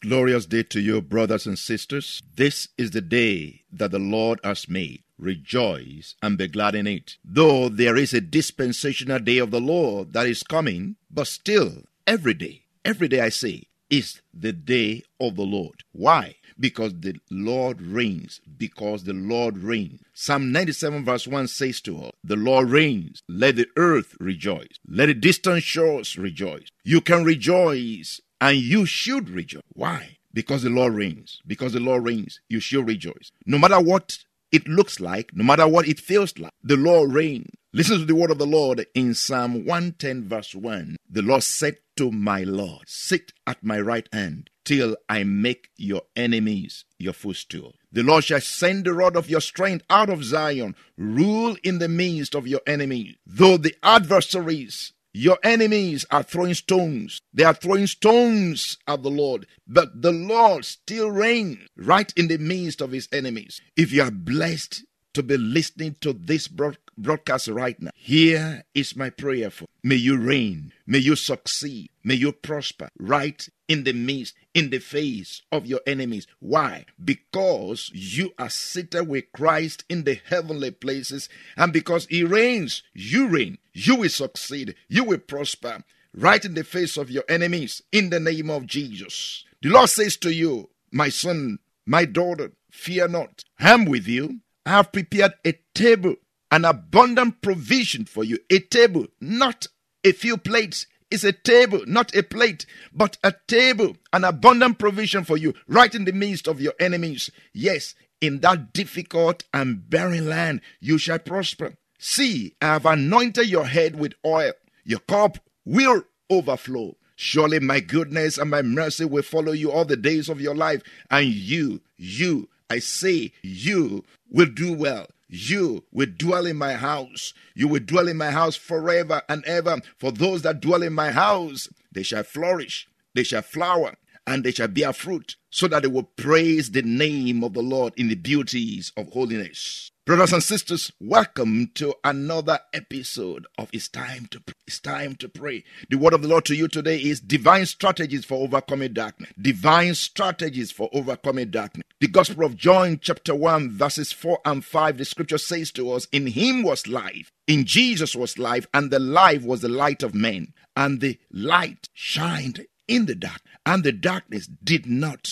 Glorious day to you, brothers and sisters. This is the day that the Lord has made. Rejoice and be glad in it. Though there is a dispensational day of the Lord that is coming, but still, every day, every day I say, is the day of the Lord. Why? Because the Lord reigns. Because the Lord reigns. Psalm 97 verse 1 says to us, The Lord reigns. Let the earth rejoice. Let the distant shores rejoice. You can rejoice and you should rejoice. Why? Because the Lord reigns. Because the Lord reigns, you should rejoice. No matter what it looks like, no matter what it feels like, the Lord reigns. Listen to the word of the Lord in Psalm 110, verse 1. The Lord said to my Lord, Sit at my right hand till I make your enemies your footstool. The Lord shall send the rod of your strength out of Zion, rule in the midst of your enemies. Though the adversaries your enemies are throwing stones. They are throwing stones at the Lord. But the Lord still reigns right in the midst of his enemies. If you are blessed to be listening to this broadcast right now, here is my prayer for. May you reign. May you succeed. May you prosper right in the midst, in the face of your enemies. Why? Because you are seated with Christ in the heavenly places, and because He reigns, you reign. You will succeed. You will prosper right in the face of your enemies in the name of Jesus. The Lord says to you, My son, my daughter, fear not. I am with you. I have prepared a table, an abundant provision for you. A table, not a few plates, is a table, not a plate, but a table, an abundant provision for you, right in the midst of your enemies. Yes, in that difficult and barren land, you shall prosper. See, I have anointed your head with oil. Your cup will overflow. Surely my goodness and my mercy will follow you all the days of your life, and you, you, I say, you will do well you will dwell in my house. You will dwell in my house forever and ever. For those that dwell in my house, they shall flourish, they shall flower, and they shall bear fruit, so that they will praise the name of the Lord in the beauties of holiness. Brothers and sisters, welcome to another episode of It's Time to Pray. It's Time to Pray. The word of the Lord to you today is divine strategies for overcoming darkness. Divine strategies for overcoming darkness. The Gospel of John, chapter 1, verses 4 and 5, the scripture says to us, In him was life, in Jesus was life, and the life was the light of men. And the light shined in the dark, and the darkness did not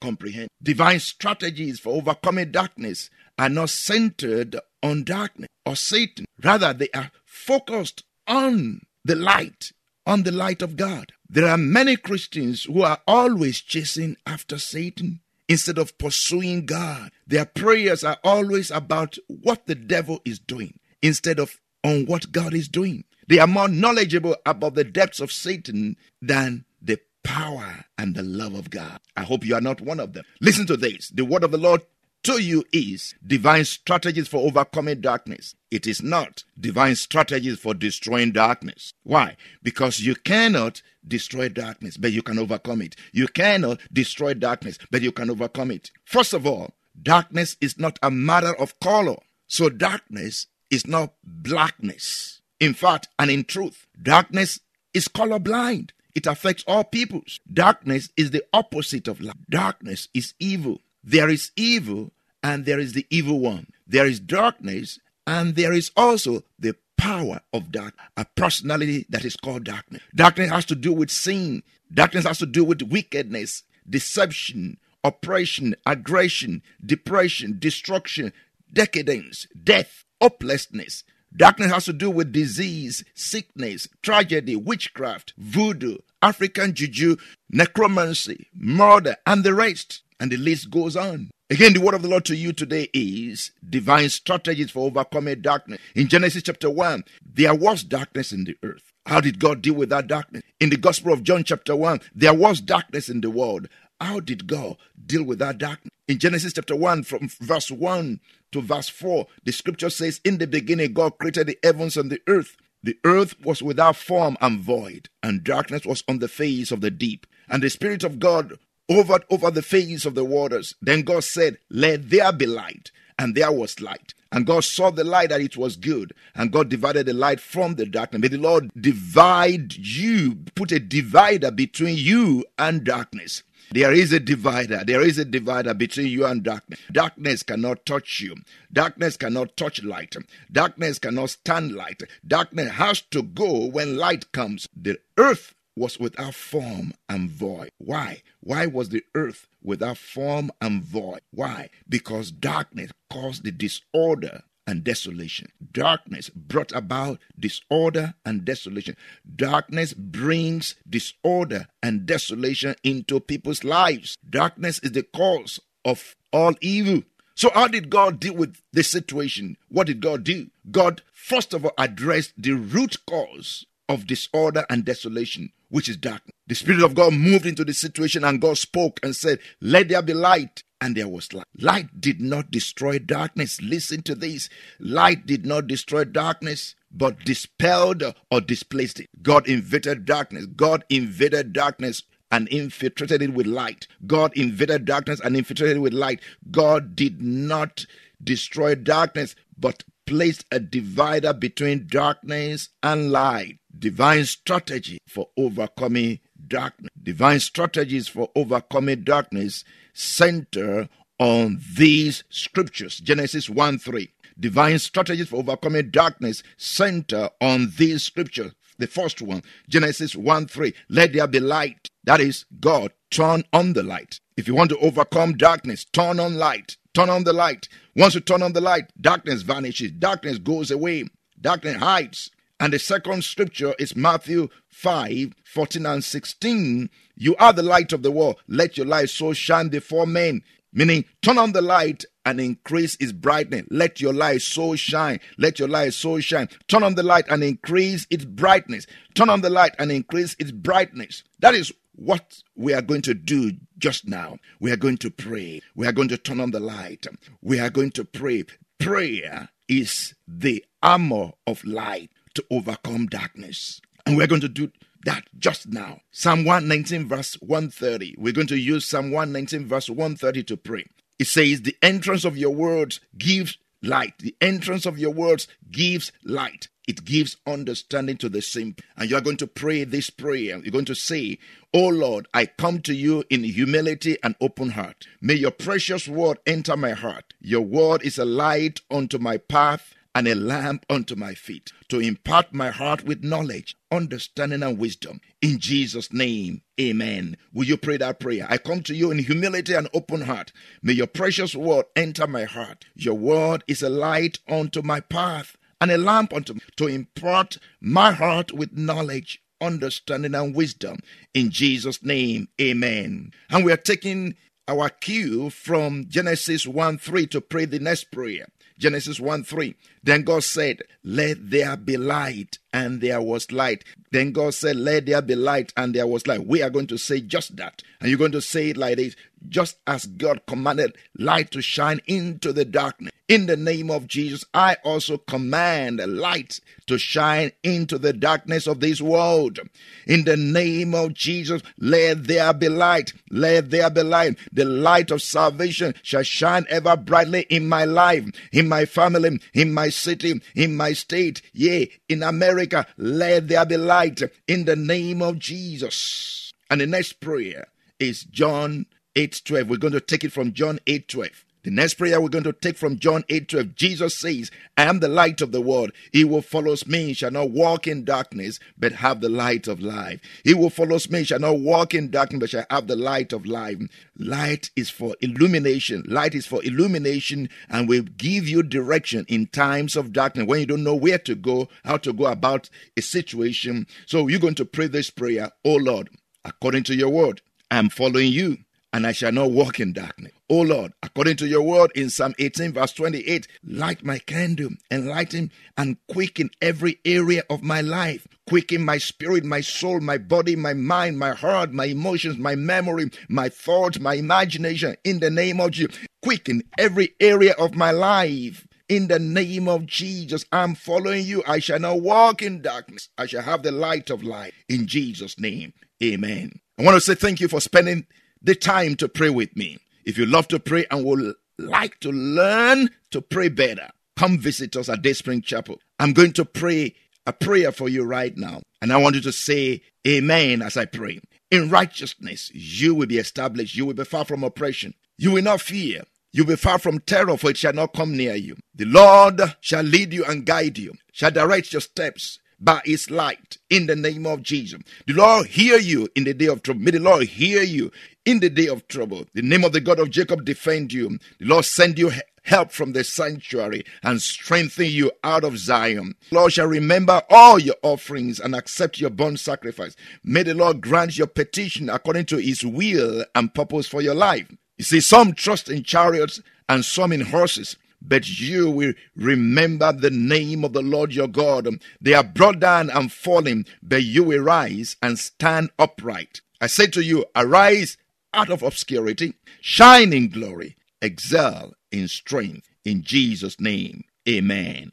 comprehend. Divine strategies for overcoming darkness are not centered on darkness or Satan. Rather, they are focused on the light, on the light of God. There are many Christians who are always chasing after Satan instead of pursuing God. Their prayers are always about what the devil is doing instead of on what God is doing. They are more knowledgeable about the depths of Satan than the power and the love of God. I hope you are not one of them. Listen to this. The word of the Lord to you is divine strategies for overcoming darkness. It is not divine strategies for destroying darkness. Why? Because you cannot destroy darkness, but you can overcome it. You cannot destroy darkness, but you can overcome it. First of all, darkness is not a matter of color. So darkness is not blackness. In fact, and in truth, darkness is colorblind. It affects all peoples. Darkness is the opposite of light. Darkness is evil. There is evil and there is the evil one. There is darkness and there is also the power of dark, a personality that is called darkness. Darkness has to do with sin. Darkness has to do with wickedness, deception, oppression, aggression, depression, destruction, decadence, death, hopelessness. Darkness has to do with disease, sickness, tragedy, witchcraft, voodoo, African juju, necromancy, murder, and the rest. And the list goes on. Again, the word of the Lord to you today is divine strategies for overcoming darkness. In Genesis chapter 1, there was darkness in the earth. How did God deal with that darkness? In the Gospel of John chapter 1, there was darkness in the world. how did God deal with that darkness? In Genesis chapter 1, from verse 1 to verse 4, the scripture says, In the beginning, God created the heavens and the earth. The earth was without form and void, and darkness was on the face of the deep. And the Spirit of God hovered over the face of the waters. Then God said, Let there be light. And there was light. And God saw the light that it was good. And God divided the light from the darkness. May the Lord divide you, put a divider between you and darkness. There is a divider. There is a divider between you and darkness. Darkness cannot touch you. Darkness cannot touch light. Darkness cannot stand light. Darkness has to go when light comes. The earth was without form and void. Why? Why was the earth without form and void? Why? Because darkness caused the disorder and desolation. Darkness brought about disorder and desolation. Darkness brings disorder and desolation into people's lives. Darkness is the cause of all evil. So, how did God deal with the situation? What did God do? God, first of all, addressed the root cause of disorder and desolation, which is darkness. The Spirit of God moved into the situation and God spoke and said, Let there be light and there was light. Light did not destroy darkness. Listen to this. Light did not destroy darkness, but dispelled or displaced it. God invaded darkness. God invaded darkness and infiltrated it with light. God invaded darkness and infiltrated it with light. God did not destroy darkness, but placed a divider between darkness and light. Divine strategy for overcoming darkness. Divine strategies for overcoming darkness center on these scriptures Genesis 1 3. Divine strategies for overcoming darkness center on these scriptures. The first one, Genesis 1 3. Let there be light. That is, God, turn on the light. If you want to overcome darkness, turn on light. Turn on the light. Once you turn on the light, darkness vanishes. Darkness goes away. Darkness hides. And the second scripture is Matthew 5 14 and 16. You are the light of the world. Let your light so shine before men. Meaning, turn on the light and increase its brightness. Let your light so shine. Let your light so shine. Turn on the light and increase its brightness. Turn on the light and increase its brightness. That is what we are going to do just now. We are going to pray. We are going to turn on the light. We are going to pray. Prayer is the armor of light to overcome darkness. And we're going to do that just now. Psalm 119, verse 130. We're going to use Psalm 119, verse 130 to pray. It says, The entrance of your words gives light. The entrance of your words gives light. It gives understanding to the simple. And you are going to pray this prayer. You're going to say, Oh Lord, I come to you in humility and open heart. May your precious word enter my heart. Your word is a light unto my path and a lamp unto my feet, to impart my heart with knowledge, understanding, and wisdom. In Jesus' name, amen. Will you pray that prayer? I come to you in humility and open heart. May your precious word enter my heart. Your word is a light unto my path and a lamp unto me, to impart my heart with knowledge, understanding, and wisdom. In Jesus' name, amen. And we are taking our cue from Genesis 1 3 to pray the next prayer. Genesis 1 3. Then God said, Let there be light, and there was light. Then God said, Let there be light, and there was light. We are going to say just that. And you're going to say it like this just as God commanded light to shine into the darkness. In the name of Jesus, I also command light to shine into the darkness of this world. In the name of Jesus, let there be light. Let there be light. The light of salvation shall shine ever brightly in my life, in my family, in my city, in my state, yea, in America. Let there be light in the name of Jesus. And the next prayer is John 8:12. We're going to take it from John 8:12. The next prayer we're going to take from John 8 12. Jesus says, I am the light of the world. He who follows me shall not walk in darkness, but have the light of life. He who follows me shall not walk in darkness, but shall have the light of life. Light is for illumination. Light is for illumination and will give you direction in times of darkness when you don't know where to go, how to go about a situation. So you're going to pray this prayer, Oh Lord, according to your word, I'm following you and I shall not walk in darkness. O Lord, according to your word in Psalm 18, verse 28, light my candle, enlighten and quicken every area of my life. Quicken my spirit, my soul, my body, my mind, my heart, my emotions, my memory, my thoughts, my imagination in the name of Jesus. Quicken every area of my life. In the name of Jesus, I'm following you. I shall not walk in darkness. I shall have the light of life. In Jesus' name, amen. I want to say thank you for spending the time to pray with me. If you love to pray and would like to learn to pray better, come visit us at Dayspring Chapel. I'm going to pray a prayer for you right now. And I want you to say amen as I pray. In righteousness, you will be established. You will be far from oppression. You will not fear. You will be far from terror, for it shall not come near you. The Lord shall lead you and guide you, shall direct your steps by his light in the name of Jesus. The Lord hear you in the day of trouble. May the Lord hear you in the day of trouble. The name of the God of Jacob defend you. The Lord send you help from the sanctuary and strengthen you out of Zion. The Lord shall remember all your offerings and accept your burnt sacrifice. May the Lord grant your petition according to his will and purpose for your life. You see, some trust in chariots and some in horses, but you will remember the name of the Lord your God. They are brought down and fallen, but you will rise and stand upright. I say to you, arise out of obscurity, shine in glory, excel in strength. In Jesus' name, amen.